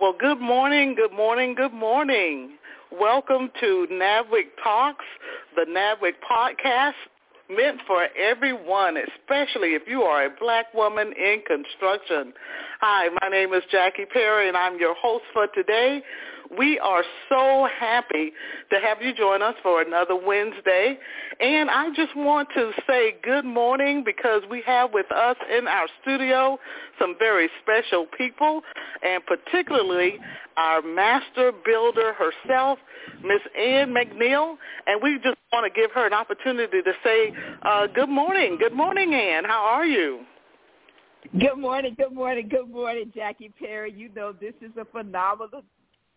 Well, good morning, good morning, good morning. Welcome to NABWIC Talks, the NABWIC podcast meant for everyone, especially if you are a black woman in construction. Hi, my name is Jackie Perry, and I'm your host for today. We are so happy to have you join us for another Wednesday. And I just want to say good morning because we have with us in our studio some very special people, and particularly our master builder herself, Miss Ann McNeil. And we just want to give her an opportunity to say uh, good morning. Good morning, Ann. How are you? Good morning, good morning, good morning, Jackie Perry. You know this is a phenomenal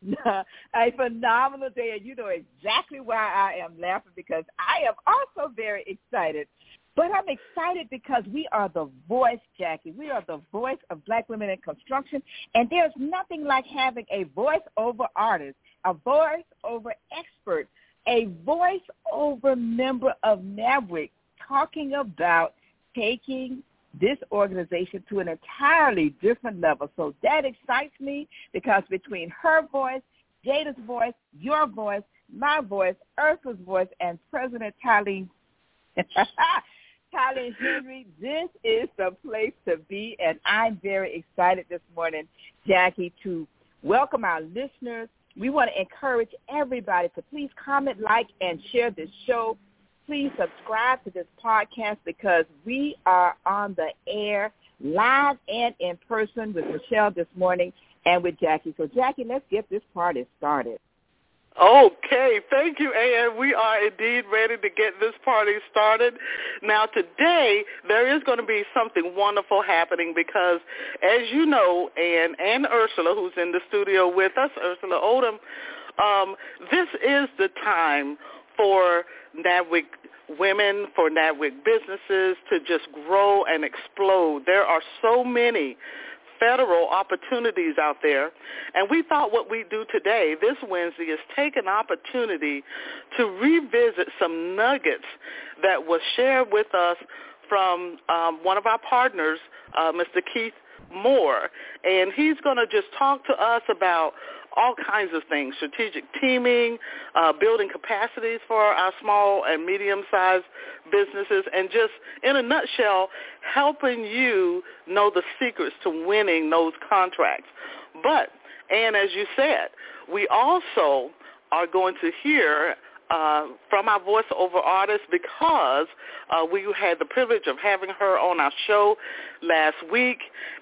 a phenomenal day, and you know exactly why I am laughing because I am also very excited. But I'm excited because we are the voice, Jackie. We are the voice of black women in construction, and there's nothing like having a voice over artist, a voice over expert, a voice over member of NABWIC talking about taking this organization to an entirely different level. So that excites me because between her voice, Jada's voice, your voice, my voice, Ursula's voice, and President Tylee, Tylee Henry, this is the place to be. And I'm very excited this morning, Jackie, to welcome our listeners. We want to encourage everybody to please comment, like, and share this show please subscribe to this podcast because we are on the air live and in person with Michelle this morning and with Jackie. So Jackie, let's get this party started. Okay, thank you, Ann. We are indeed ready to get this party started. Now, today, there is going to be something wonderful happening because, as you know, Ann and Ursula, who's in the studio with us, Ursula Odom, um, this is the time for NABWIC women, for NABWIC businesses to just grow and explode. There are so many federal opportunities out there. And we thought what we do today, this Wednesday, is take an opportunity to revisit some nuggets that was shared with us from um, one of our partners, uh, Mr. Keith Moore. And he's going to just talk to us about all kinds of things, strategic teaming, uh, building capacities for our small and medium-sized businesses, and just in a nutshell, helping you know the secrets to winning those contracts. But, and as you said, we also are going to hear uh, from our voiceover artist because uh, we had the privilege of having her on our show last week,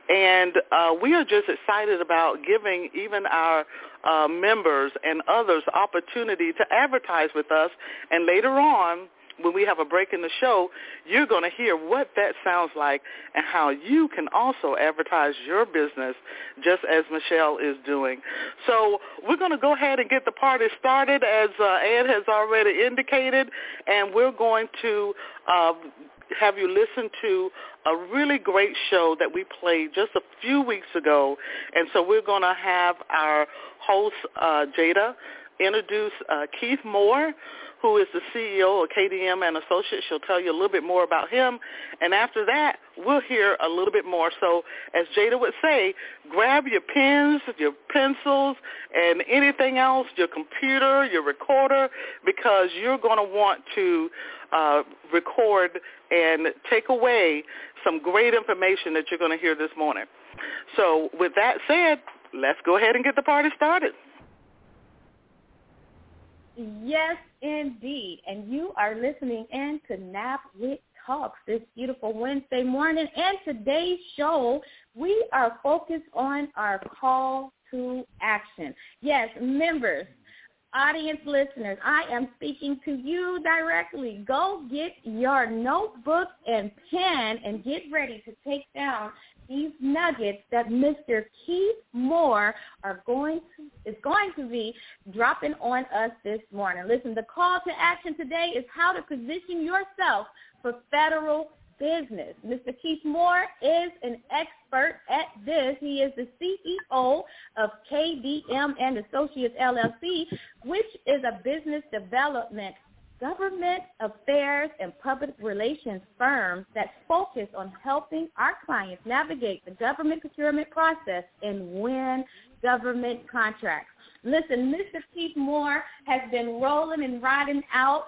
and uh, we are just excited about giving even our uh, members and others opportunity to advertise with us, and later on when we have a break in the show, you're going to hear what that sounds like and how you can also advertise your business just as Michelle is doing. So we're going to go ahead and get the party started as uh, Ed has already indicated, and we're going to uh, have you listen to a really great show that we played just a few weeks ago. And so we're going to have our host, uh, Jada, introduce uh, Keith Moore, who is the CEO of KDM and Associates. She'll tell you a little bit more about him. And after that, we'll hear a little bit more. So as Jada would say, grab your pens, your pencils, and anything else, your computer, your recorder, because you're going to want to uh, record and take away some great information that you're going to hear this morning. So with that said, let's go ahead and get the party started. Yes, indeed. And you are listening in to NABWIC Talks this beautiful Wednesday morning. And today's show, we are focused on our call to action. Yes, members, audience listeners, I am speaking to you directly. Go get your notebook and pen and get ready to take down these nuggets that Mr. Keith Moore are going to is going to be dropping on us this morning. Listen, the call to action today is how to position yourself for federal business. Mr. Keith Moore is an expert at this. He is the CEO of KDM and Associates LLC, which is a business development government affairs and public relations firms that focus on helping our clients navigate the government procurement process and win government contracts. Listen, Mr. Keith Moore has been rolling and riding out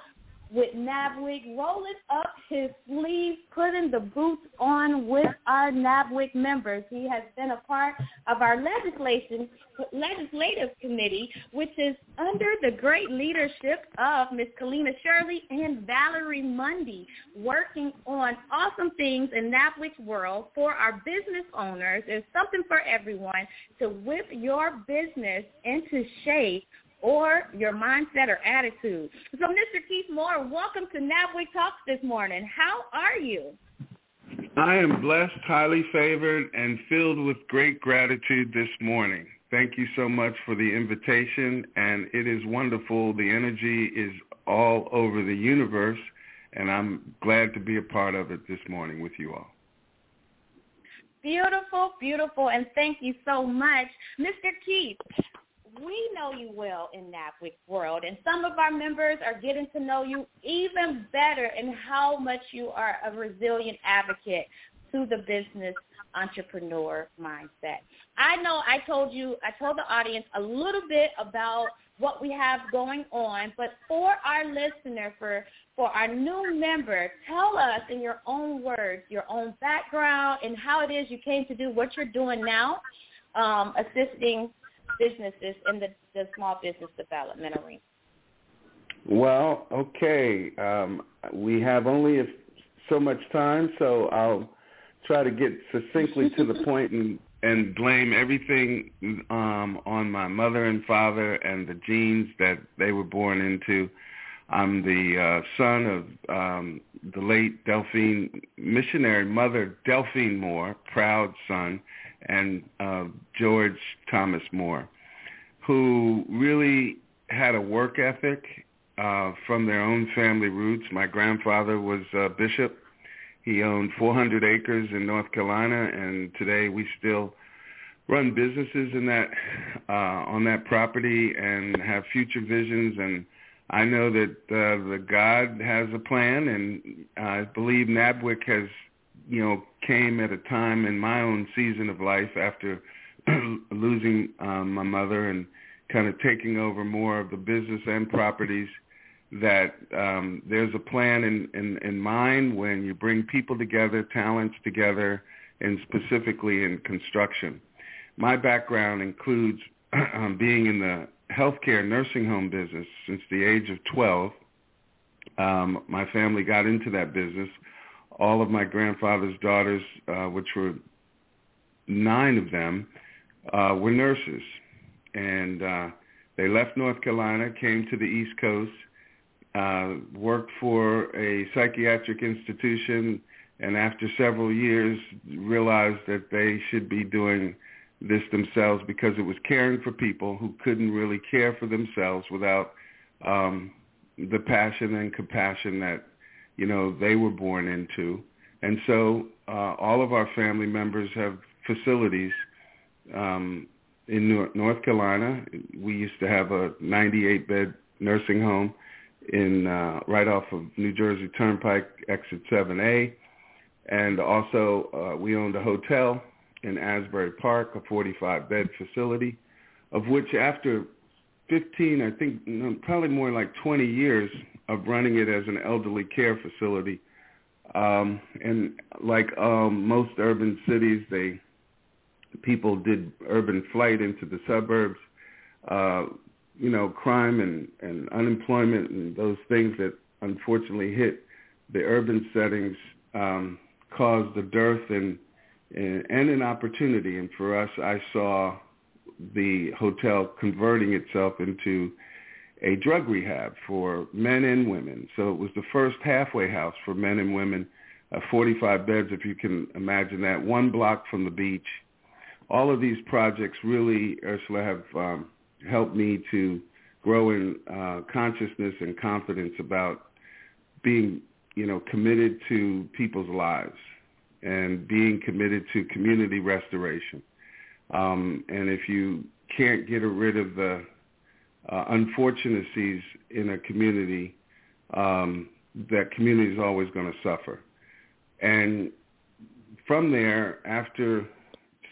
with NABWIC, rolling up his sleeves, putting the boots on with our NABWIC members. He has been a part of our legislation legislative committee, which is under the great leadership of Ms. Kalina Shirley and Valerie Mundy, working on awesome things in NABWIC's world for our business owners. There's something for everyone to whip your business into shape or your mindset or attitude. So Mr. Keith Moore, welcome to NABWIC Talks this morning. How are you? I am blessed, highly favored, and filled with great gratitude this morning. Thank you so much for the invitation, and it is wonderful. The energy is all over the universe, and I'm glad to be a part of it this morning with you all. Beautiful, beautiful, and thank you so much. Mr. Keith, we know you well in NABWIC world, and some of our members are getting to know you even better and how much you are a resilient advocate to the business entrepreneur mindset. I know I told you, I told the audience a little bit about what we have going on, but for our listener, for for our new member, tell us in your own words, your own background, and how it is you came to do what you're doing now, um, assisting businesses in the, the small business development arena? Well, okay. Um, we have only a, so much time, so I'll try to get succinctly to the point and and blame everything um, on my mother and father and the genes that they were born into. I'm the uh, son of um, the late Delphine missionary mother Delphine Moore, proud son, and uh, George Thomas Moore, who really had a work ethic uh, from their own family roots. My grandfather was a bishop. He owned 400 acres in North Carolina, and today we still run businesses in that uh, on that property and have future visions. And I know that uh, the God has a plan, and I believe NABWIC has you know, came at a time in my own season of life after losing um, my mother and kind of taking over more of the business and properties that um, there's a plan in, in, in mind when you bring people together, talents together, and specifically in construction. My background includes um, being in the healthcare nursing home business since the age of 12. Um, my family got into that business all of my grandfather's daughters, uh, which were nine of them, uh, were nurses. And uh, they left North Carolina, came to the East Coast, uh, worked for a psychiatric institution, and after several years realized that they should be doing this themselves because it was caring for people who couldn't really care for themselves without um, the passion and compassion that you know, they were born into. And so uh, all of our family members have facilities um, in North Carolina. We used to have a 98-bed nursing home in uh, right off of New Jersey Turnpike, exit 7A. And also uh, we owned a hotel in Asbury Park, a 45-bed facility, of which after 15, I think probably more like 20 years of running it as an elderly care facility. Um, and like um, most urban cities, they people did urban flight into the suburbs. Uh, you know, crime and, and unemployment and those things that unfortunately hit the urban settings um, caused a dearth and, and and an opportunity. And for us, I saw the hotel converting itself into a drug rehab for men and women. So it was the first halfway house for men and women, uh, 45 beds, if you can imagine that, one block from the beach. All of these projects really, Ursula, have um, helped me to grow in uh, consciousness and confidence about being, you know, committed to people's lives and being committed to community restoration. Um, and if you can't get rid of the uh, unfortunacies in a community, um, that community is always going to suffer. And from there, after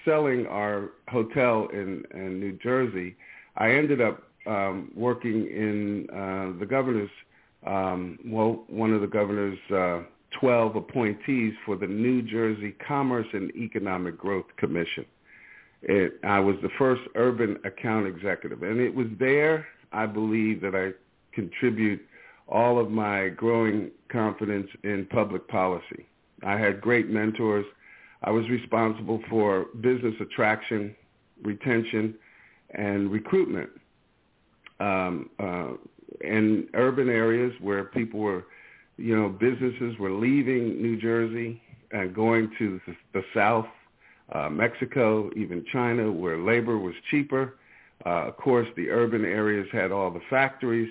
selling our hotel in, in New Jersey, I ended up um, working in uh, the governor's, um, well, one of the governor's uh, 12 appointees for the New Jersey Commerce and Economic Growth Commission. It, I was the first urban account executive, and it was there, I believe, that I contribute all of my growing confidence in public policy. I had great mentors. I was responsible for business attraction, retention, and recruitment um, uh, in urban areas where people were, you know, businesses were leaving New Jersey and going to the, the South uh, Mexico, even China, where labor was cheaper. Uh, of course, the urban areas had all the factories.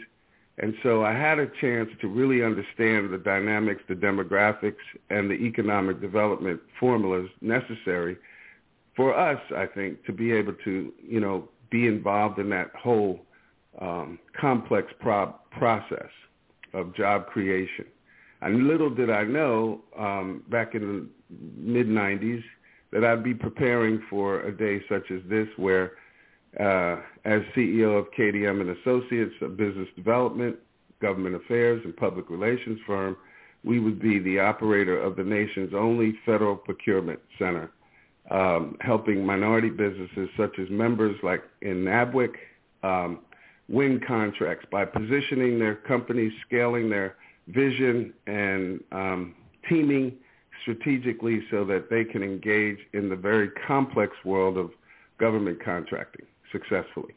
And so I had a chance to really understand the dynamics, the demographics, and the economic development formulas necessary for us, I think, to be able to, you know, be involved in that whole um, complex pro- process of job creation. And little did I know um, back in the mid-90s that I'd be preparing for a day such as this where uh, as CEO of KDM and Associates, a business development, government affairs, and public relations firm, we would be the operator of the nation's only federal procurement center, um, helping minority businesses such as members like in NABWIC um, win contracts by positioning their companies, scaling their vision, and um, teaming strategically so that they can engage in the very complex world of government contracting successfully.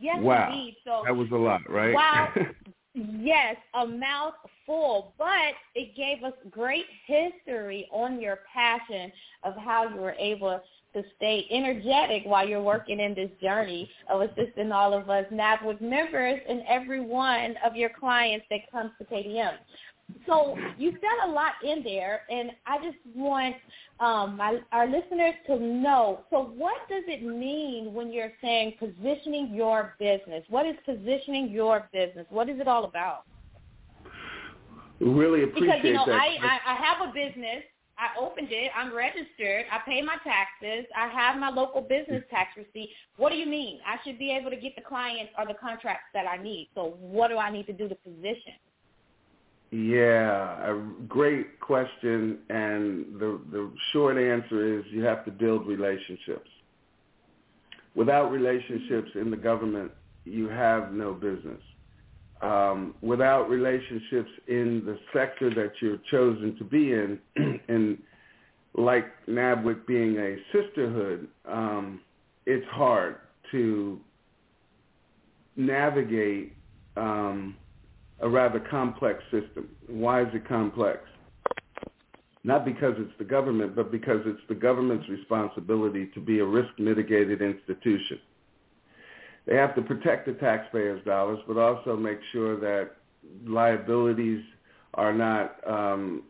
Yes, wow. indeed. So that was a lot, right? Wow. yes, a mouthful, but it gave us great history on your passion of how you were able to stay energetic while you're working in this journey of assisting all of us NABWIC members and every one of your clients that comes to KDM so you said a lot in there, and I just want um, my, our listeners to know. So what does it mean when you're saying positioning your business? What is positioning your business? What is it all about? Really appreciate because you know that. I, I I have a business. I opened it. I'm registered. I pay my taxes. I have my local business tax receipt. What do you mean? I should be able to get the clients or the contracts that I need. So what do I need to do to position? Yeah, a great question, and the the short answer is you have to build relationships. Without relationships in the government, you have no business. Um, without relationships in the sector that you're chosen to be in, and like NABWIC being a sisterhood, um, it's hard to navigate um, a rather complex system. Why is it complex? Not because it's the government, but because it's the government's responsibility to be a risk mitigated institution. They have to protect the taxpayers' dollars, but also make sure that liabilities are not um,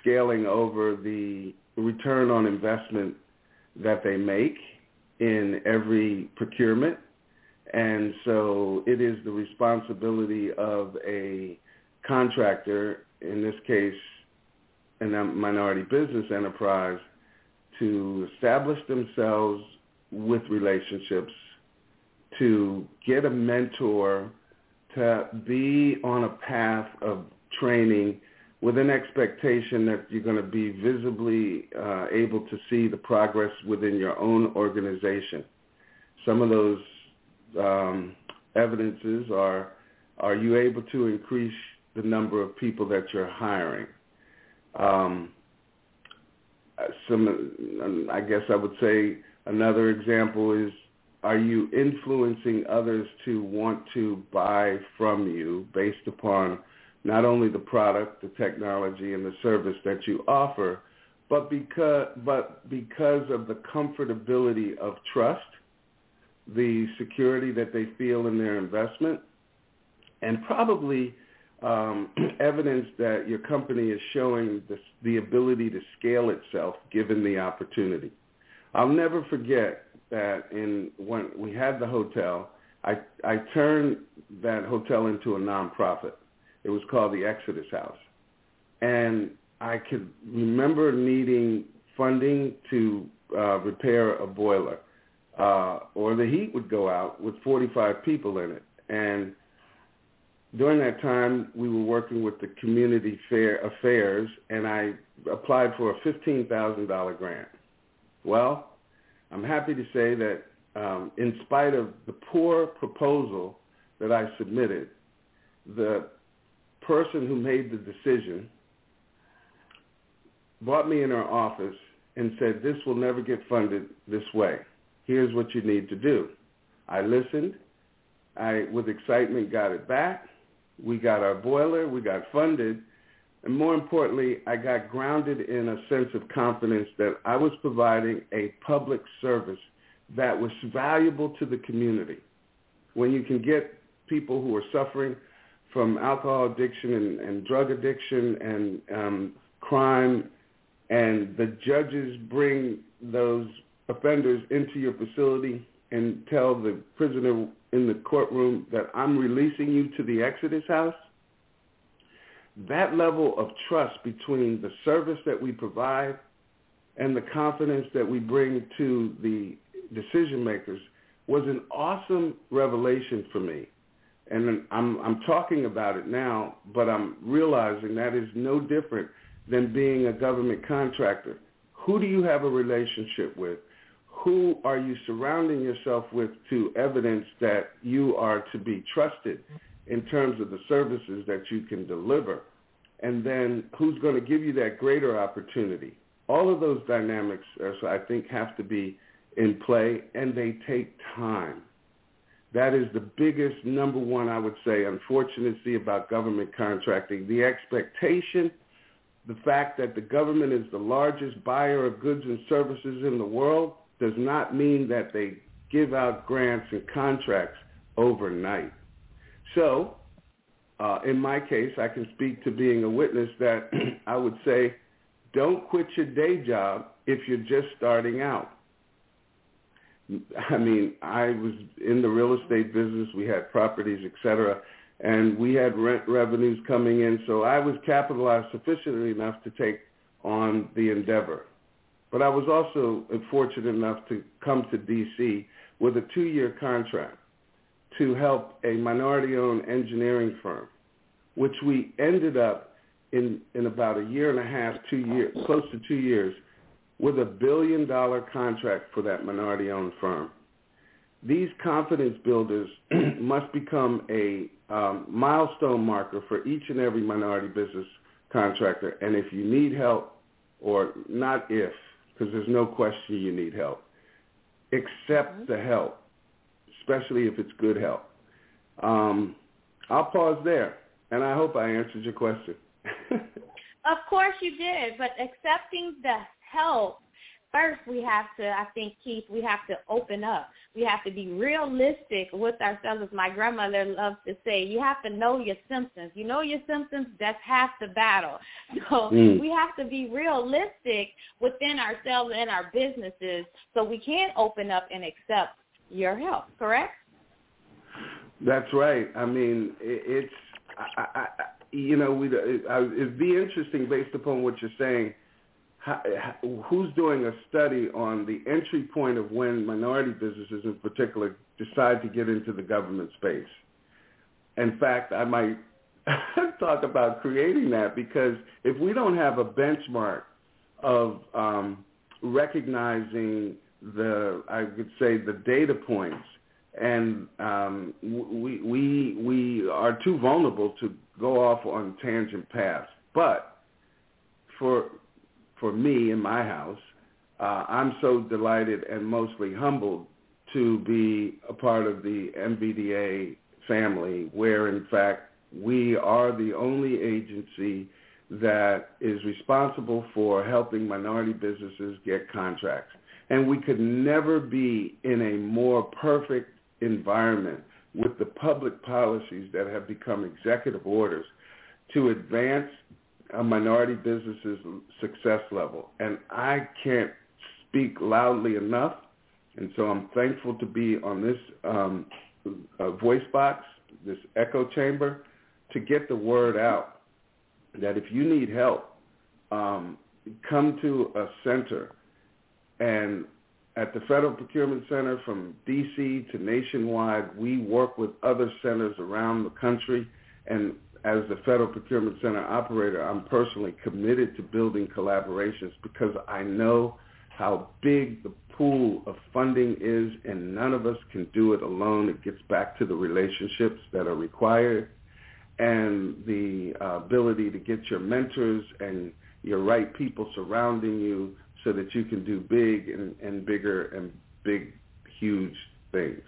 scaling over the return on investment that they make in every procurement And so it is the responsibility of a contractor, in this case, a minority business enterprise, to establish themselves with relationships, to get a mentor, to be on a path of training with an expectation that you're going to be visibly uh, able to see the progress within your own organization. Some of those um, evidences are, are you able to increase the number of people that you're hiring? Um, some, I guess I would say another example is, are you influencing others to want to buy from you based upon not only the product, the technology, and the service that you offer, but because, but because of the comfortability of trust, the security that they feel in their investment, and probably um, evidence that your company is showing the, the ability to scale itself given the opportunity. I'll never forget that in when we had the hotel, I, I turned that hotel into a nonprofit. It was called the Exodus House. And I could remember needing funding to uh, repair a boiler, uh, or the heat would go out with 45 people in it. And during that time, we were working with the community fair affairs, and I applied for a $15,000 grant. Well, I'm happy to say that um, in spite of the poor proposal that I submitted, the person who made the decision brought me in her office and said, this will never get funded this way. Here's what you need to do. I listened. I, with excitement, got it back. We got our boiler. We got funded. And more importantly, I got grounded in a sense of confidence that I was providing a public service that was valuable to the community. When you can get people who are suffering from alcohol addiction and, and drug addiction and um, crime, and the judges bring those offenders into your facility and tell the prisoner in the courtroom that I'm releasing you to the Exodus house, that level of trust between the service that we provide and the confidence that we bring to the decision makers was an awesome revelation for me and I'm I'm talking about it now, but I'm realizing that is no different than being a government contractor. Who do you have a relationship with? Who are you surrounding yourself with to evidence that you are to be trusted in terms of the services that you can deliver? And then who's going to give you that greater opportunity? All of those dynamics, are, I think, have to be in play, and they take time. That is the biggest, number one, I would say, unfortunately about government contracting. The expectation, the fact that the government is the largest buyer of goods and services in the world does not mean that they give out grants and contracts overnight. So, uh, in my case, I can speak to being a witness that I would say, don't quit your day job if you're just starting out. I mean, I was in the real estate business. We had properties, et cetera, and we had rent revenues coming in. So I was capitalized sufficiently enough to take on the endeavor. But I was also fortunate enough to come to D.C. with a two-year contract to help a minority-owned engineering firm, which we ended up in, in about a year and a half, two years, close to two years, with a billion dollar contract for that minority owned firm. These confidence builders must become a um, milestone marker for each and every minority business contractor. And if you need help, or not if, because there's no question you need help, accept mm-hmm. the help, especially if it's good help. Um, I'll pause there, and I hope I answered your question. of course you did, but accepting the help, first we have to, I think, Keith, we have to open up. We have to be realistic with ourselves. As my grandmother loves to say, you have to know your symptoms. You know your symptoms, that's half the battle. So mm. we have to be realistic within ourselves and our businesses so we can open up and accept your help, correct? That's right. I mean, it's I, I, I, you know, we it'd be interesting based upon what you're saying. How, who's doing a study on the entry point of when minority businesses, in particular, decide to get into the government space? In fact, I might talk about creating that because if we don't have a benchmark of um, recognizing the, I would say, the data points and um, we we we are too vulnerable to go off on tangent paths. But for for me in my house, uh, I'm so delighted and mostly humbled to be a part of the MBDA family, where in fact we are the only agency that is responsible for helping minority businesses get contracts. And we could never be in a more perfect environment with the public policies that have become executive orders to advance a minority business's success level. And I can't speak loudly enough, and so I'm thankful to be on this um, uh, voice box, this echo chamber, to get the word out that if you need help, um, come to a center and at the Federal Procurement Center from D.C. to nationwide, we work with other centers around the country. And as the Federal Procurement Center operator, I'm personally committed to building collaborations because I know how big the pool of funding is and none of us can do it alone. It gets back to the relationships that are required and the uh, ability to get your mentors and your right people surrounding you so that you can do big and, and bigger and big, huge things.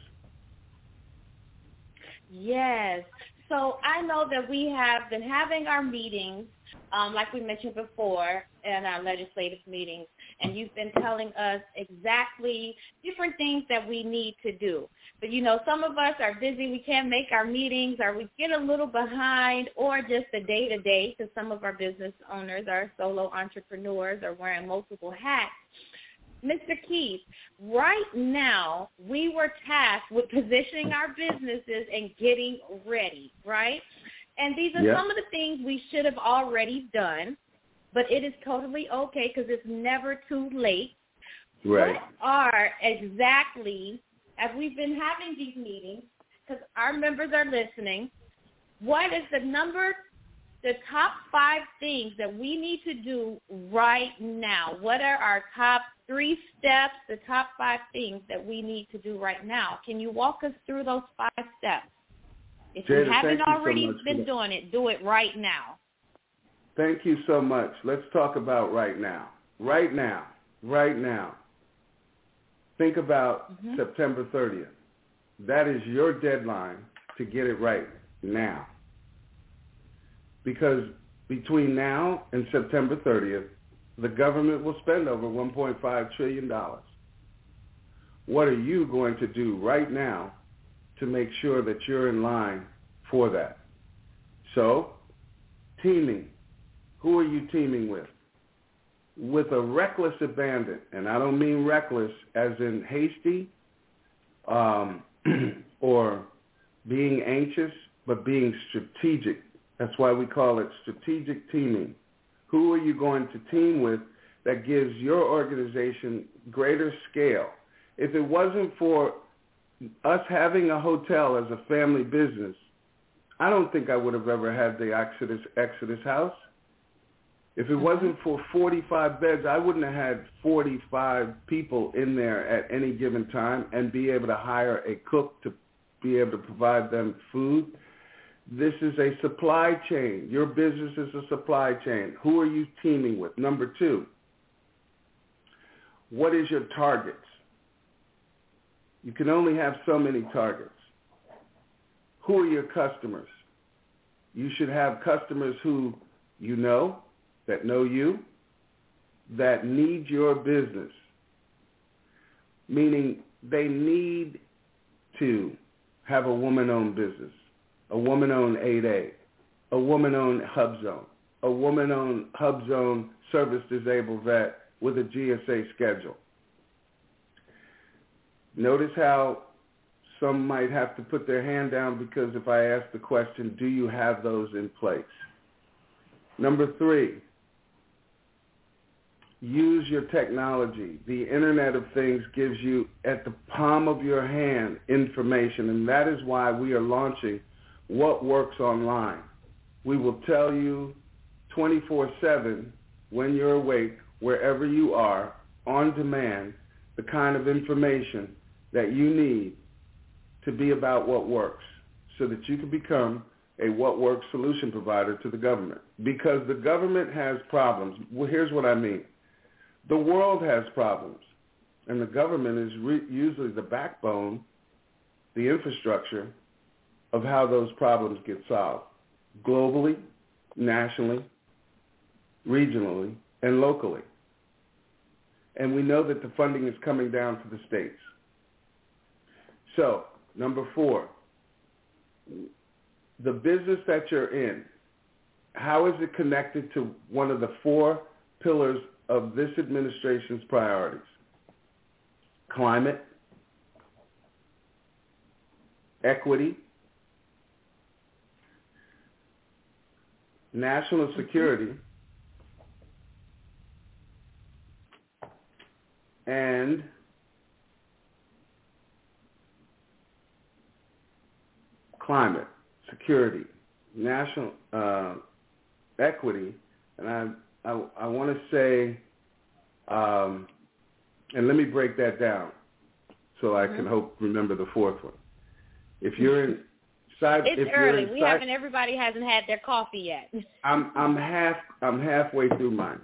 Yes. So I know that we have been having our meetings, um, like we mentioned before, in our legislative meetings, and you've been telling us exactly different things that we need to do. But you know, some of us are busy. We can't make our meetings, or we get a little behind, or just the day to day, because some of our business owners are solo entrepreneurs or wearing multiple hats. Mr. Keith, right now we were tasked with positioning our businesses and getting ready, right? And these are some of the things we should have already done, but it is totally okay because it's never too late. Right. What are exactly, as we've been having these meetings, because our members are listening, what is the number the top five things that we need to do right now. What are our top three steps, the top five things that we need to do right now? Can you walk us through those five steps? If Jada, you haven't already so been doing it, do it right now. Thank you so much. Let's talk about right now. Right now. Right now. Think about mm-hmm. September 30th. That is your deadline to get it right now because between now and September 30th, the government will spend over $1.5 trillion. What are you going to do right now to make sure that you're in line for that? So, teaming. Who are you teaming with? With a reckless abandon, and I don't mean reckless as in hasty um, or being anxious, but being strategic that's why we call it strategic teaming. Who are you going to team with that gives your organization greater scale? If it wasn't for us having a hotel as a family business, I don't think I would have ever had the Exodus Exodus House. If it wasn't for 45 beds, I wouldn't have had 45 people in there at any given time and be able to hire a cook to be able to provide them food this is a supply chain. Your business is a supply chain. Who are you teaming with? Number two, what is your targets? You can only have so many targets. Who are your customers? You should have customers who you know, that know you, that need your business, meaning they need to have a woman-owned business a woman-owned 8A, a woman-owned hub zone, a woman-owned hub zone service disabled vet with a GSA schedule. Notice how some might have to put their hand down because if I ask the question, do you have those in place? Number three, use your technology. The Internet of Things gives you at the palm of your hand information, and that is why we are launching What Works Online. We will tell you 24-7 when you're awake, wherever you are, on demand, the kind of information that you need to be about what works so that you can become a what works solution provider to the government. Because the government has problems. Well, here's what I mean. The world has problems, and the government is re- usually the backbone, the infrastructure of how those problems get solved globally, nationally, regionally, and locally. And we know that the funding is coming down to the states. So, number four, the business that you're in, how is it connected to one of the four pillars of this administration's priorities? Climate, equity, national security, and climate, security, national uh, equity, and I I, I want to say, um, and let me break that down so I mm-hmm. can hope remember the fourth one. If you're in it's early. we haven't. Everybody hasn't had their coffee yet. I'm I'm half I'm halfway through mine,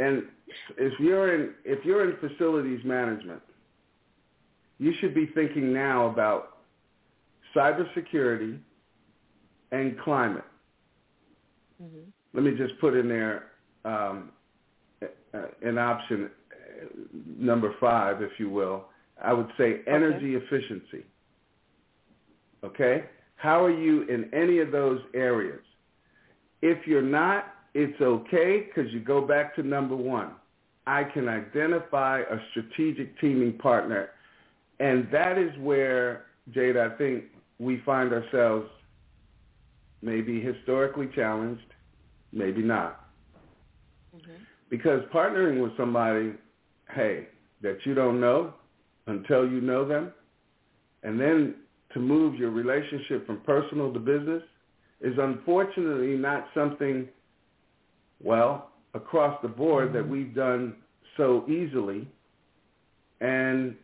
and if you're in if you're in facilities management, you should be thinking now about cybersecurity and climate. Mm-hmm. Let me just put in there um, an option uh, number five, if you will. I would say energy okay. efficiency. Okay? How are you in any of those areas? If you're not, it's okay because you go back to number one. I can identify a strategic teaming partner. And that is where, Jade, I think we find ourselves maybe historically challenged, maybe not. Mm-hmm. Because partnering with somebody, hey, that you don't know until you know them, and then to move your relationship from personal to business is unfortunately not something, well, across the board mm-hmm. that we've done so easily. And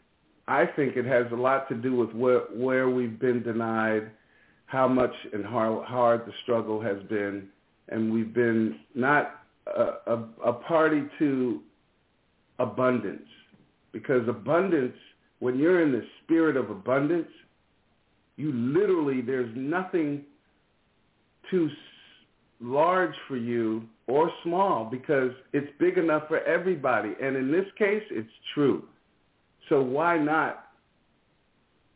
I think it has a lot to do with where, where we've been denied, how much and how hard the struggle has been, and we've been not a, a, a party to abundance. Because abundance, when you're in the spirit of abundance, you literally, there's nothing too large for you or small because it's big enough for everybody. And in this case, it's true. So why not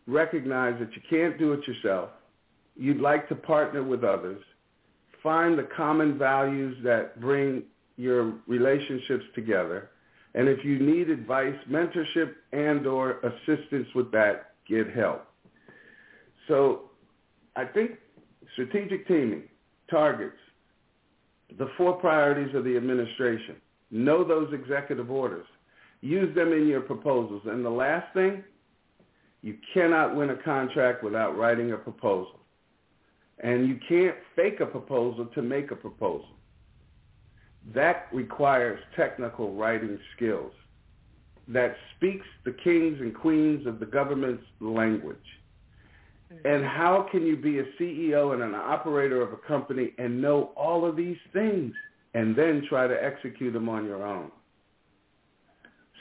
recognize that you can't do it yourself? You'd like to partner with others. Find the common values that bring your relationships together. And if you need advice, mentorship, and or assistance with that, get help. So I think strategic teaming, targets, the four priorities of the administration. Know those executive orders. Use them in your proposals. And the last thing, you cannot win a contract without writing a proposal. And you can't fake a proposal to make a proposal. That requires technical writing skills that speaks the kings and queens of the government's language. And how can you be a CEO and an operator of a company and know all of these things and then try to execute them on your own?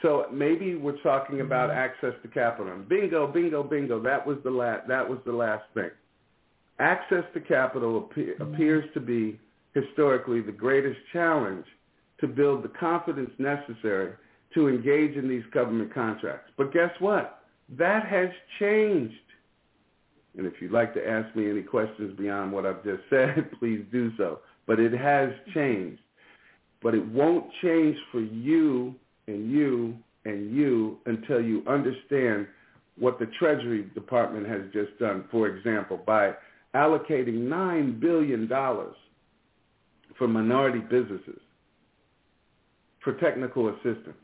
So maybe we're talking about mm-hmm. access to capital. Bingo, bingo, bingo. That was the last. That was the last thing. Access to capital appear, mm-hmm. appears to be historically the greatest challenge to build the confidence necessary to engage in these government contracts. But guess what? That has changed. And if you'd like to ask me any questions beyond what I've just said, please do so. But it has changed. But it won't change for you and you and you until you understand what the Treasury Department has just done, for example, by allocating $9 billion for minority businesses for technical assistance.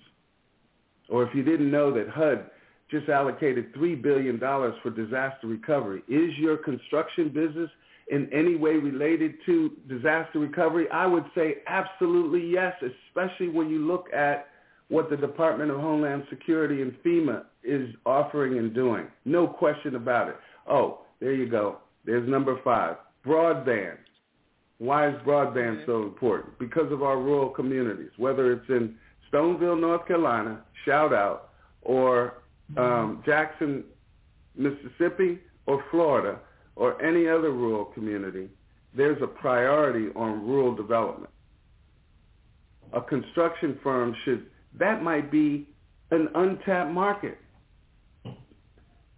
Or if you didn't know that HUD just allocated $3 billion for disaster recovery. Is your construction business in any way related to disaster recovery? I would say absolutely yes, especially when you look at what the Department of Homeland Security and FEMA is offering and doing. No question about it. Oh, there you go. There's number five, broadband. Why is broadband so important? Because of our rural communities, whether it's in Stoneville, North Carolina, shout out, or um, Jackson, Mississippi, or Florida, or any other rural community, there's a priority on rural development. A construction firm should, that might be an untapped market.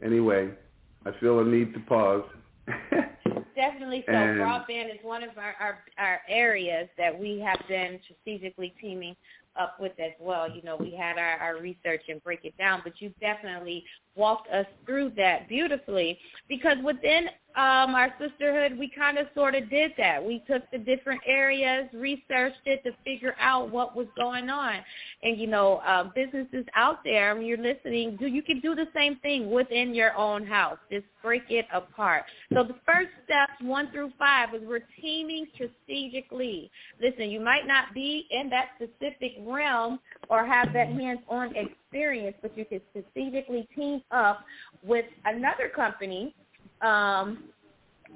Anyway, I feel a need to pause. Definitely so. And Broadband is one of our, our, our areas that we have been strategically teaming up with as well. You know, we had our, our research and break it down, but you definitely walked us through that beautifully because within um, our sisterhood, we kind of sort of did that. We took the different areas, researched it to figure out what was going on. And, you know, uh, businesses out there, when you're listening, do you can do the same thing within your own house. Just break it apart. So the first steps, one through five, is we're teaming strategically. Listen, you might not be in that specific realm or have that hands-on experience, but you can strategically team up with another company um,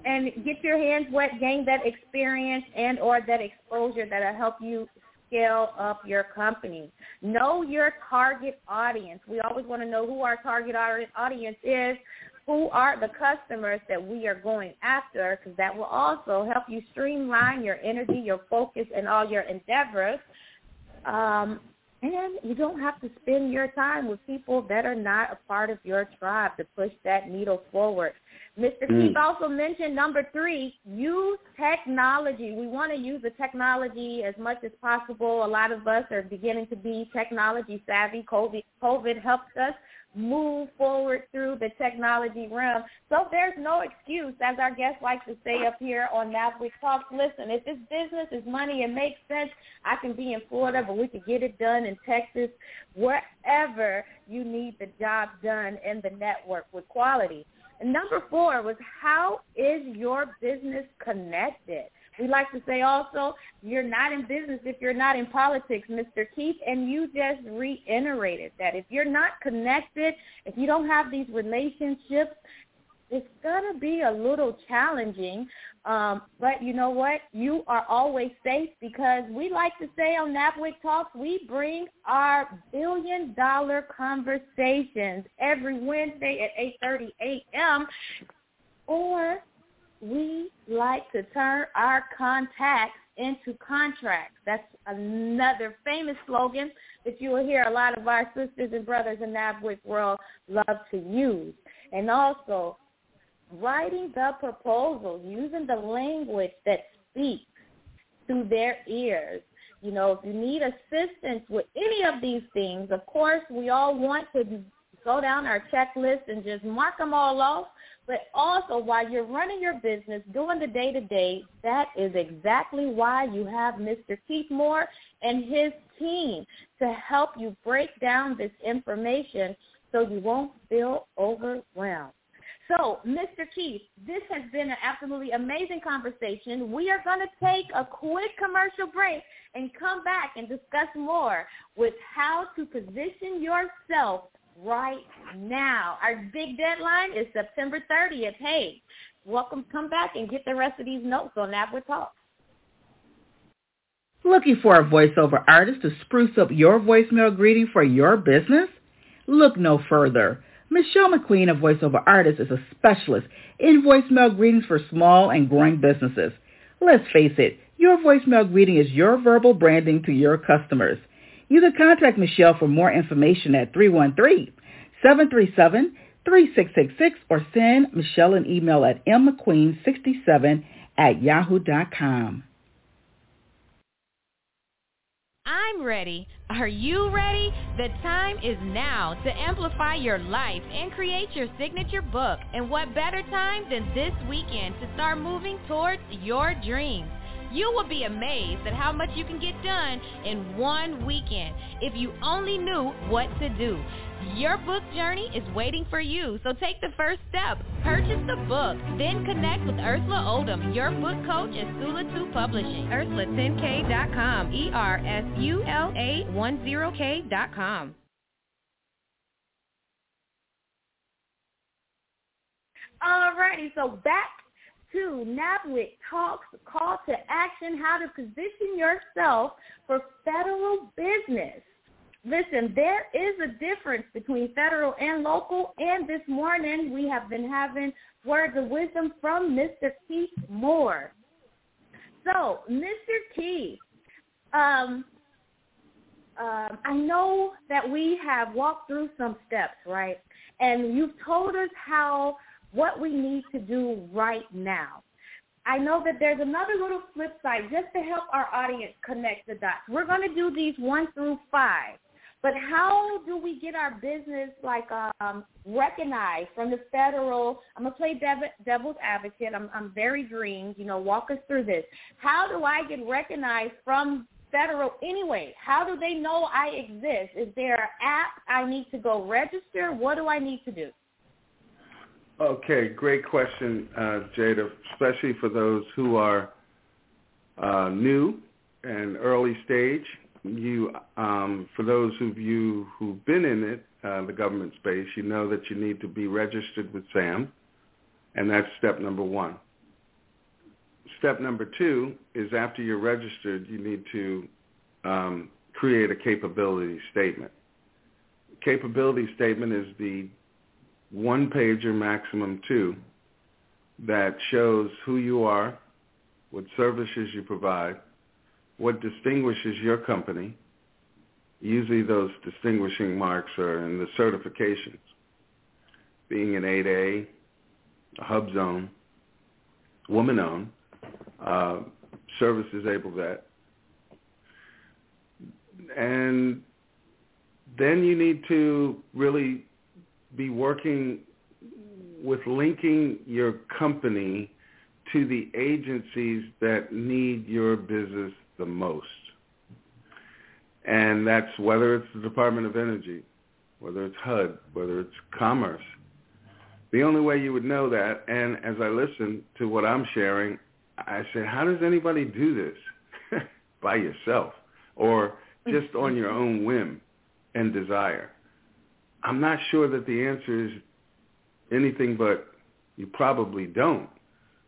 and get your hands wet, gain that experience and or that exposure that'll help you scale up your company. Know your target audience. We always want to know who our target audience is, who are the customers that we are going after, because that will also help you streamline your energy, your focus, and all your endeavors. Um, and you don't have to spend your time with people that are not a part of your tribe to push that needle forward. Mr. Mm. Keith also mentioned number three, use technology. We want to use the technology as much as possible. A lot of us are beginning to be technology savvy. COVID, COVID helped us move forward through the technology realm. So there's no excuse, as our guest likes to say up here on NABWIC Talks. Listen, if this business is money and makes sense, I can be in Florida, but we could get it done in Texas, wherever you need the job done in the network with quality. Number four was how is your business connected? We like to say also, you're not in business if you're not in politics, Mr. Keith, and you just reiterated that. If you're not connected, if you don't have these relationships, it's going to be a little challenging. Um, but you know what? You are always safe because we like to say on NABWIC Talks, we bring our billion dollar conversations every Wednesday at 8.30 a.m. Or we like to turn our contacts into contracts. That's another famous slogan that you will hear a lot of our sisters and brothers in the NABWIC world love to use. And also, writing the proposal, using the language that speaks to their ears. You know, if you need assistance with any of these things, of course, we all want to go down our checklist and just mark them all off. But also, while you're running your business, doing the day-to-day, that is exactly why you have Mr. Keith Moore and his team to help you break down this information so you won't feel overwhelmed. So, Mr. Keith, this has been an absolutely amazing conversation. We are going to take a quick commercial break and come back and discuss more with how to position yourself right now. Our big deadline is September 30th. Hey, welcome. Come back and get the rest of these notes on NABWIC Talk. Looking for a voiceover artist to spruce up your voicemail greeting for your business? Look no further. Michelle McQueen of VoiceOver Artists is a specialist in voicemail greetings for small and growing businesses. Let's face it, your voicemail greeting is your verbal branding to your customers. You can contact Michelle for more information at 313-737-3666 or send Michelle an email at mmcqueen67 at yahoo.com. I'm ready. Are you ready? The time is now to amplify your life and create your signature book. And what better time than this weekend to start moving towards your dreams? You will be amazed at how much you can get done in one weekend if you only knew what to do. Your book journey is waiting for you, so take the first step. Purchase the book, then connect with Ursula Oldham, your book coach at Sula2 Publishing. Ursula10k.com, E-R-S-U-L-A 10k.com. Alrighty, so back to NABWIC Talks, call to action, how to position yourself for federal business. Listen, there is a difference between federal and local, and this morning we have been having words of wisdom from Mr. Keith Moore. So, Mr. Keith, um, um, I know that we have walked through some steps, right? And you've told us how what we need to do right now. I know that there's another little flip side just to help our audience connect the dots. We're going to do these one through five. But how do we get our business like um, recognized from the federal? I'm gonna play dev- devil's advocate. I'm, I'm very green. You know, walk us through this. How do I get recognized from federal anyway? How do they know I exist? Is there an app I need to go register? What do I need to do? Okay, great question, uh, Jada, especially for those who are uh, new and early stage. You, um, for those of you who've been in it, uh, the government space, you know that you need to be registered with SAM, and that's step number one. Step number two is after you're registered, you need to um, create a capability statement. Capability statement is the one pager, maximum two, that shows who you are, what services you provide, what distinguishes your company. Usually those distinguishing marks are in the certifications, being an 8A, a HUBZone, woman-owned, uh, service-disabled vet. And then you need to really be working with linking your company to the agencies that need your business the most. And that's whether it's the Department of Energy, whether it's HUD, whether it's Commerce. The only way you would know that, and as I listen to what I'm sharing, I say, how does anybody do this by yourself or just on your own whim and desire? I'm not sure that the answer is anything but you probably don't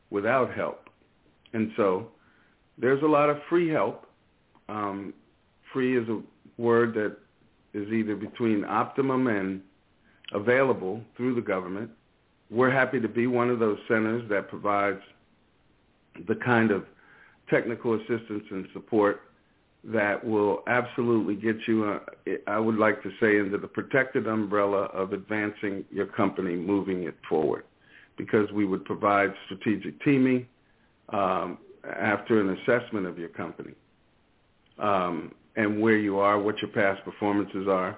without help. And so there's a lot of free help. Um, free is a word that is either between optimum and available through the government. We're happy to be one of those centers that provides the kind of technical assistance and support that will absolutely get you, uh, I would like to say, into the protected umbrella of advancing your company, moving it forward, because we would provide strategic teaming um, after an assessment of your company um, and where you are, what your past performances are,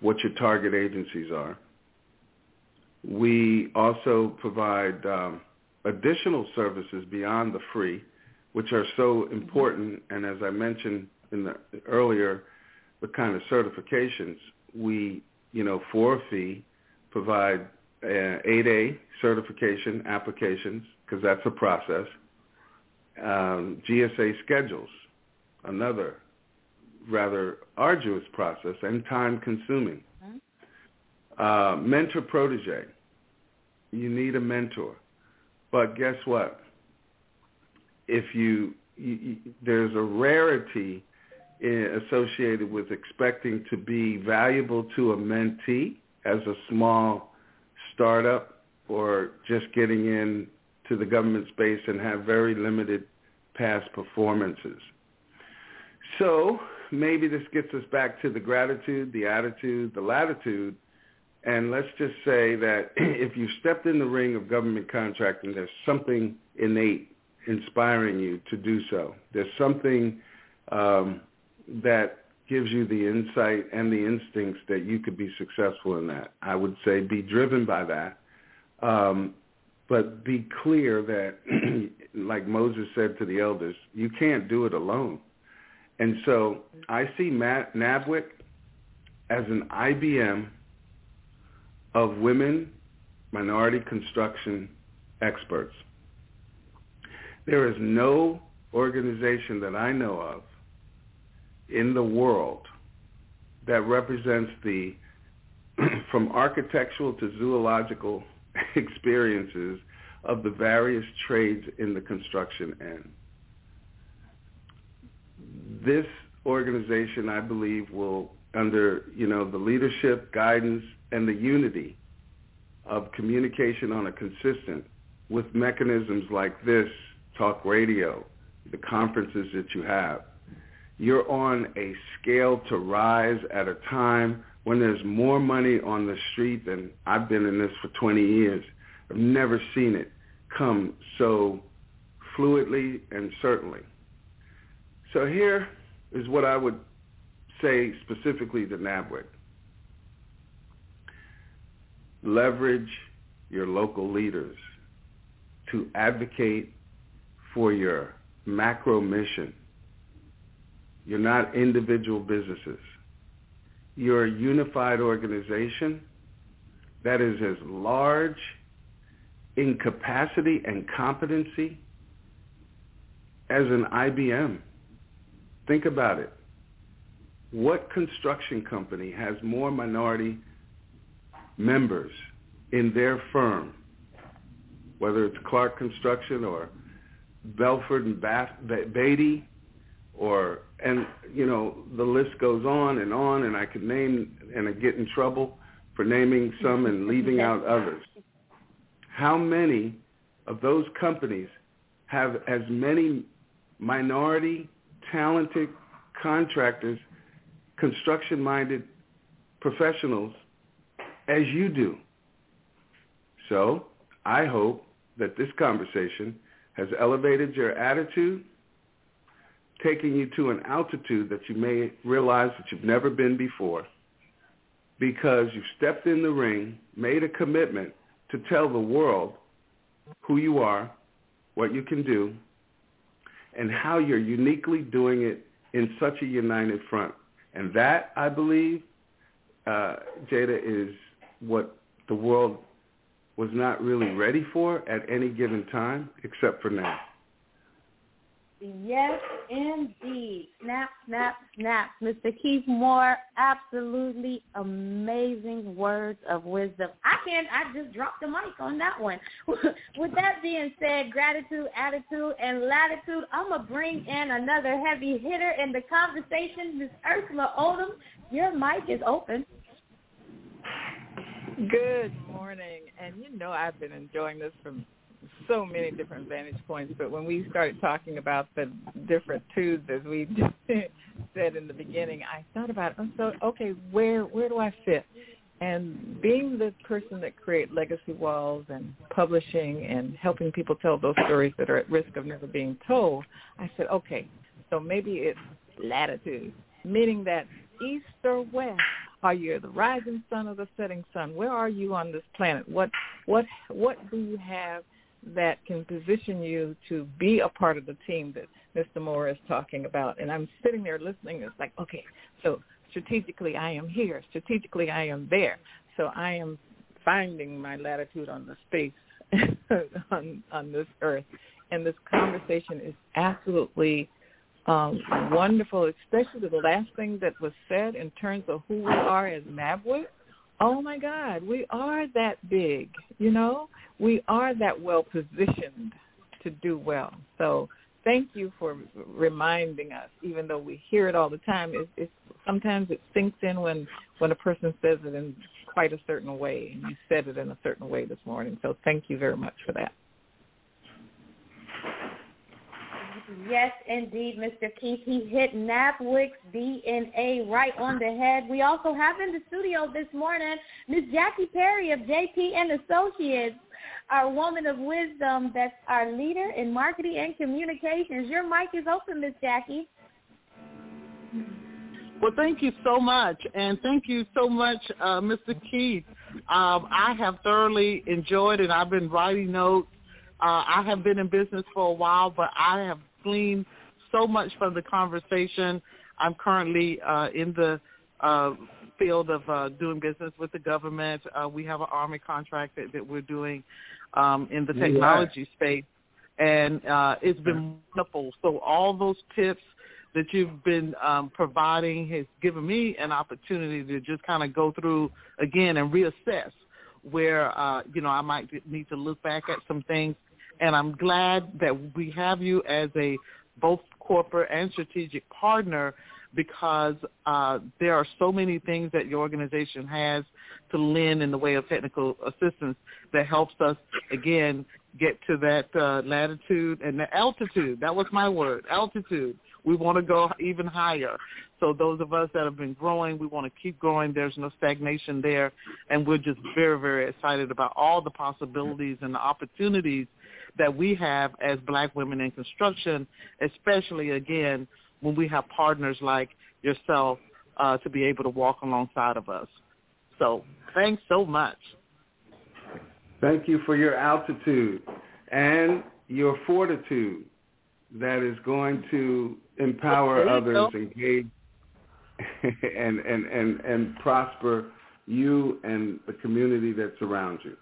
what your target agencies are. We also provide um, additional services beyond the free which are so important. And as I mentioned in the earlier, the kind of certifications we, you know, for a fee, provide uh, 8A certification applications because that's a process. Um, GSA schedules, another rather arduous process and time consuming. Mm-hmm. Uh, mentor protege. You need a mentor. But guess what? if you, you, you there's a rarity in, associated with expecting to be valuable to a mentee as a small startup or just getting in to the government space and have very limited past performances. So maybe this gets us back to the gratitude, the attitude, the latitude, and let's just say that if you stepped in the ring of government contracting, there's something innate inspiring you to do so. There's something um, that gives you the insight and the instincts that you could be successful in that. I would say be driven by that. Um, but be clear that, like Moses said to the elders, you can't do it alone. And so I see Matt NABWIC as an IBM of women minority construction experts. There is no organization that I know of in the world that represents the from architectural to zoological experiences of the various trades in the construction end. This organization, I believe, will, under you know the leadership, guidance, and the unity of communication on a consistent, with mechanisms like this talk radio, the conferences that you have, you're on a scale to rise at a time when there's more money on the street than I've been in this for 20 years. I've never seen it come so fluidly and certainly. So here is what I would say specifically to NABWIC. Leverage your local leaders to advocate for your macro mission. You're not individual businesses. You're a unified organization that is as large in capacity and competency as an IBM. Think about it. What construction company has more minority members in their firm, whether it's Clark Construction or Belford and Bath, Beatty, or and you know the list goes on and on, and I could name and I get in trouble for naming some and leaving out others. How many of those companies have as many minority, talented contractors, construction-minded professionals as you do? So I hope that this conversation has elevated your attitude, taking you to an altitude that you may realize that you've never been before because you've stepped in the ring, made a commitment to tell the world who you are, what you can do, and how you're uniquely doing it in such a united front. And that, I believe, uh, Jada, is what the world was not really ready for at any given time, except for now. Yes, indeed. Snap, snap, snap. Mr. Keith Moore, absolutely amazing words of wisdom. I can't. I just dropped the mic on that one. With that being said, gratitude, attitude, and latitude, I'm going to bring in another heavy hitter in the conversation, Ms. Ursula Odom. Your mic is open. Good morning. And you know I've been enjoying this from so many different vantage points, but when we started talking about the different tubes, as we said in the beginning, I thought about, oh, so okay, where where do I fit? And being the person that create legacy walls and publishing and helping people tell those stories that are at risk of never being told, I said, okay, so maybe it's latitude, meaning that east or west are you the rising sun or the setting sun? Where are you on this planet? What what what do you have that can position you to be a part of the team that Mr. Moore is talking about? And I'm sitting there listening. It's like, okay, so strategically I am here. Strategically I am there. So I am finding my latitude on the space on on this earth. And this conversation is absolutely um, wonderful, especially the last thing that was said in terms of who we are as NABWIC. Oh my God, we are that big, you know? We are that well positioned to do well. So thank you for reminding us, even though we hear it all the time. It, it, sometimes it sinks in when, when a person says it in quite a certain way, and you said it in a certain way this morning. So thank you very much for that. Yes, indeed, Mr. Keith. He hit NABWIC's DNA right on the head. We also have in the studio this morning Ms. Jackie Perry of JP and Associates, our woman of wisdom that's our leader in marketing and communications. Your mic is open, Ms. Jackie. Well, thank you so much, and thank you so much, uh, Mr. Keith. Um, I have thoroughly enjoyed it. I've been writing notes. Uh, I have been in business for a while, but I have gleaned so much from the conversation. I'm currently uh, in the uh, field of uh, doing business with the government. Uh, we have an Army contract that, that we're doing um, in the technology yeah. space, and uh, it's been wonderful. So all those tips that you've been um, providing has given me an opportunity to just kind of go through again and reassess where uh, you know I might need to look back at some things. And I'm glad that we have you as a both corporate and strategic partner because uh, there are so many things that your organization has to lend in the way of technical assistance that helps us again get to that uh, latitude and the altitude. That was my word, altitude we want to go even higher. So those of us that have been growing, we want to keep growing. There's no stagnation there. And we're just very, very excited about all the possibilities and the opportunities that we have as black women in construction, especially, again, when we have partners like yourself uh, to be able to walk alongside of us. So thanks so much. Thank you for your altitude and your fortitude that is going to empower others, engage, and, and, and, and prosper you and the community that surrounds you.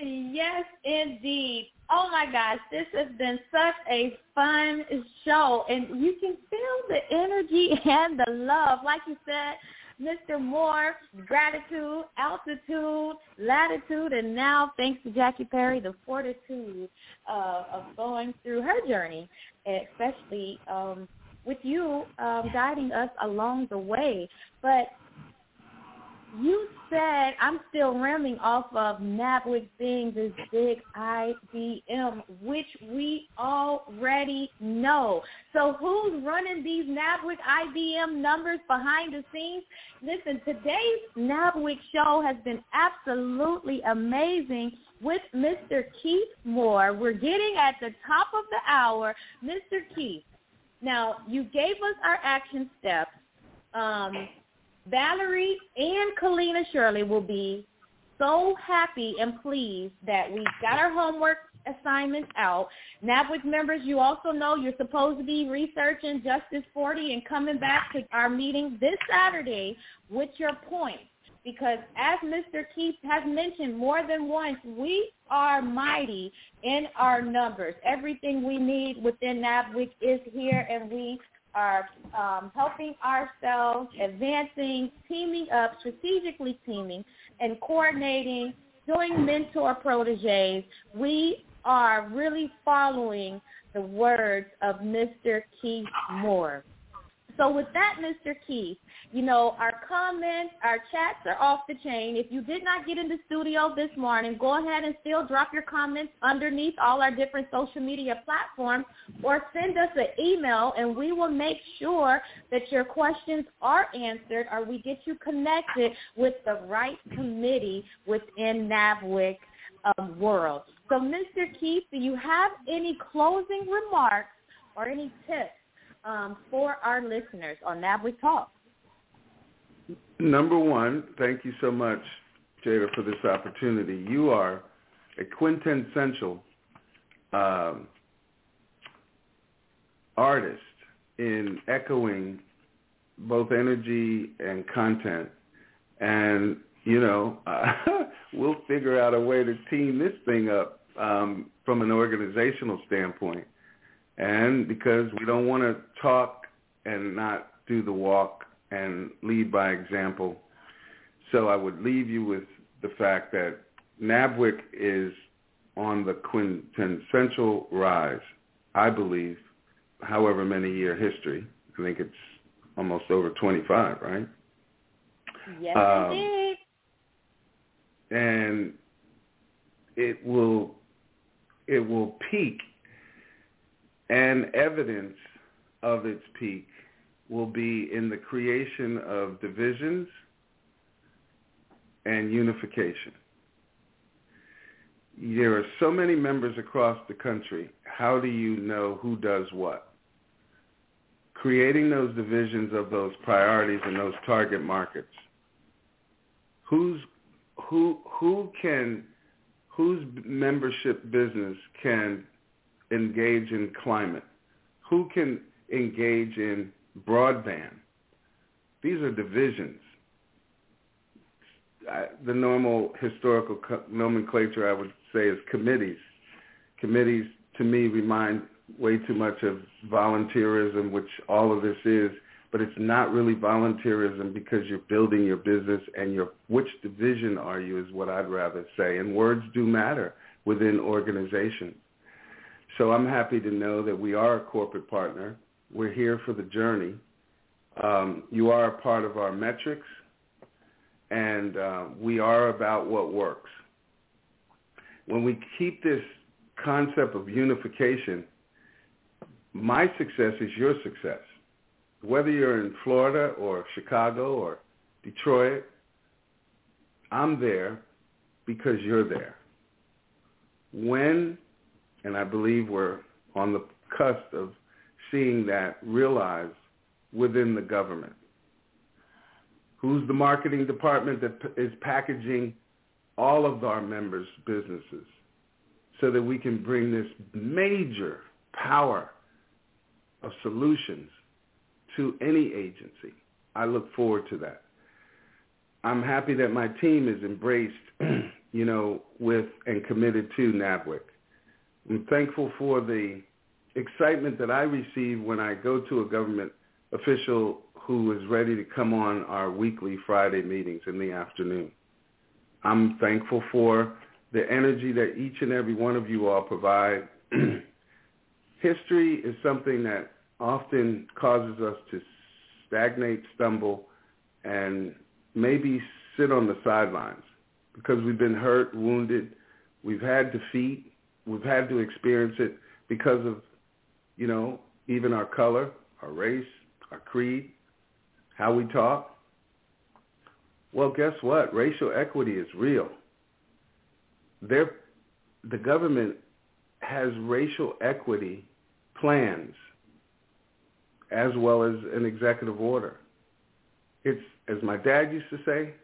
Yes, indeed. Oh my gosh, this has been such a fun show, and you can feel the energy and the love. Like you said, Mr. Moore, gratitude, altitude, latitude, and now thanks to Jackie Perry, the fortitude uh, of going through her journey, especially um, with you um, guiding us along the way. But you said I'm still ramming off of NABWIC being this big IBM, which we already know. So who's running these NABWIC IBM numbers behind the scenes? Listen, today's NABWIC show has been absolutely amazing with Mr. Keith Moore. We're getting at the top of the hour. Mr. Keith, now you gave us our action steps. Um, Valerie and Kalina Shirley will be so happy and pleased that we got our homework assignments out. NABWIC members, you also know you're supposed to be researching Justice 40 and coming back to our meeting this Saturday with your points. Because as Mr. Keith has mentioned more than once, we are mighty in our numbers. Everything we need within NABWIC is here, and we are um, helping ourselves, advancing, teaming up, strategically teaming, and coordinating, doing mentor proteges. We are really following the words of Mr. Keith Moore. So with that, Mr. Keith, you know, our comments, our chats are off the chain. If you did not get in the studio this morning, go ahead and still drop your comments underneath all our different social media platforms or send us an email and we will make sure that your questions are answered or we get you connected with the right committee within NABWIC um, world. So Mr. Keith, do you have any closing remarks or any tips um, for our listeners on NABWIC Talk? Number one, thank you so much, Jada, for this opportunity. You are a quintessential um, artist in echoing both energy and content. And, you know, uh, we'll figure out a way to team this thing up um, from an organizational standpoint. And because we don't want to talk and not do the walk and lead by example. So I would leave you with the fact that NABWIC is on the quintessential rise, I believe, however many year history. I think it's almost over 25, right? Yes, um, indeed. And it will it will peak and evidence of its peak will be in the creation of divisions and unification. There are so many members across the country. How do you know who does what? creating those divisions of those priorities and those target markets. Who's who who can whose membership business can engage in climate? Who can engage in broadband? These are divisions. I, the normal historical co- nomenclature I would say is committees. Committees to me remind way too much of volunteerism, which all of this is, but it's not really volunteerism because you're building your business and your which division are you is what I'd rather say. And words do matter within organizations. So I'm happy to know that we are a corporate partner. We're here for the journey. Um, you are a part of our metrics, and uh, we are about what works. When we keep this concept of unification, my success is your success. Whether you're in Florida or Chicago or Detroit, I'm there because you're there. When, and I believe we're on the cusp of seeing that realized within the government. Who's the marketing department that is packaging all of our members' businesses so that we can bring this major power of solutions to any agency. I look forward to that. I'm happy that my team is embraced, you know, with and committed to NABWIC. I'm thankful for the excitement that I receive when I go to a government official who is ready to come on our weekly Friday meetings in the afternoon. I'm thankful for the energy that each and every one of you all provide. History is something that often causes us to stagnate, stumble, and maybe sit on the sidelines because we've been hurt, wounded, we've had defeat, we've had to experience it because of, you know, even our color, our race, our creed, how we talk. Well, guess what? Racial equity is real. They're, the government has racial equity plans as well as an executive order. It's, as my dad used to say,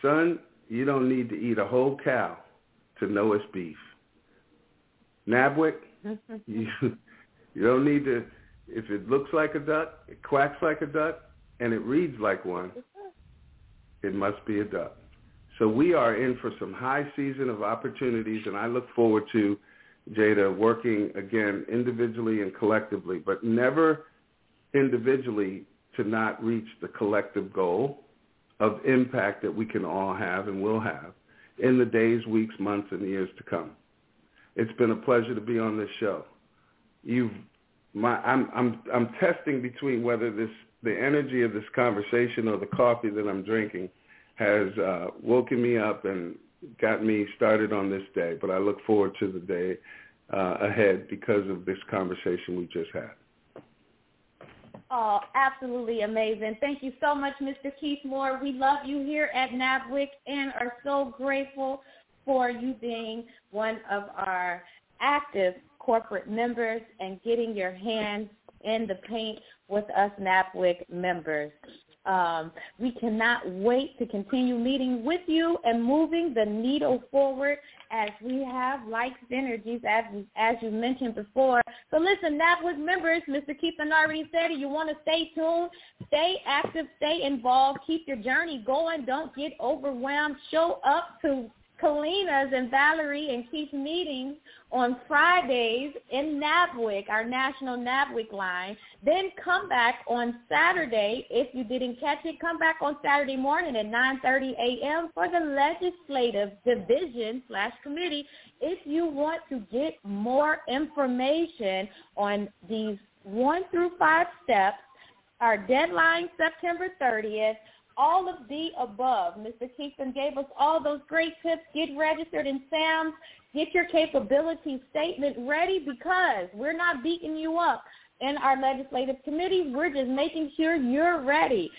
son, you don't need to eat a whole cow to know it's beef. NABWIC, mm-hmm. you, you don't need to, if it looks like a duck, it quacks like a duck, and it reads like one, mm-hmm. it must be a duck. So we are in for some high season of opportunities, and I look forward to, Jada, working again individually and collectively, but never individually to not reach the collective goal of impact that we can all have and will have in the days, weeks, months, and years to come. It's been a pleasure to be on this show. You've, my, I'm, I'm, I'm testing between whether this, the energy of this conversation or the coffee that I'm drinking has uh, woken me up and got me started on this day. But I look forward to the day uh, ahead because of this conversation we just had. Oh, absolutely amazing. Thank you so much, Mr. Keith Moore. We love you here at NABWIC and are so grateful for you being one of our active corporate members and getting your hands in the paint with us NABWIC members. Um, we cannot wait to continue meeting with you and moving the needle forward as we have like synergies, as as you mentioned before. So listen, NABWIC members, Mr. Keeton already said it. You want to stay tuned, stay active, stay involved, keep your journey going. Don't get overwhelmed. Show up to Kalina's and Valerie and Keith meetings on Fridays in NABWIC, our national NABWIC line. Then come back on Saturday. If you didn't catch it, come back on Saturday morning at 9.30 a.m. for the legislative division slash committee if you want to get more information on these one through five steps. Our deadline September 30th all of the above. Mr. Kingston gave us all those great tips. Get registered in SAMS. Get your capability statement ready because we're not beating you up. in our legislative committee. We're just making sure you're ready.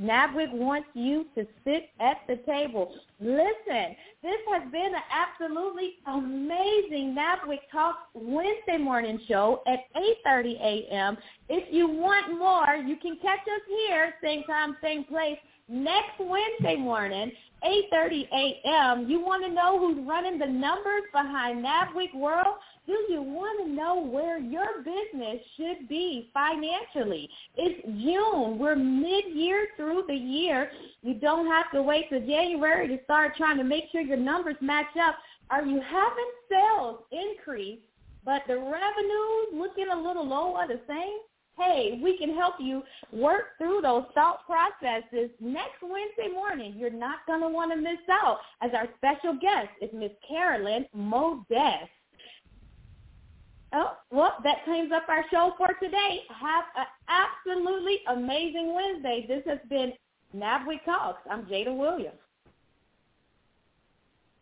NABWIC wants you to sit at the table. Listen, this has been an absolutely amazing NABWIC Talk Wednesday morning show at 8.30 a.m. If you want more, you can catch us here, same time, same place, next Wednesday morning 8.30 a.m. You want to know who's running the numbers behind NABWIC World? Do you want to know where your business should be financially? It's June. We're mid-year through the year. You don't have to wait till January to start trying to make sure your numbers match up. Are you having sales increase, but the revenues looking a little low or the same? Hey, we can help you work through those thought processes next Wednesday morning. You're not going to want to miss out as our special guest is Miss Carolyn Modest. Oh, well, that cleans up our show for today. Have an absolutely amazing Wednesday. This has been NABWIC Talks. I'm Jada Williams.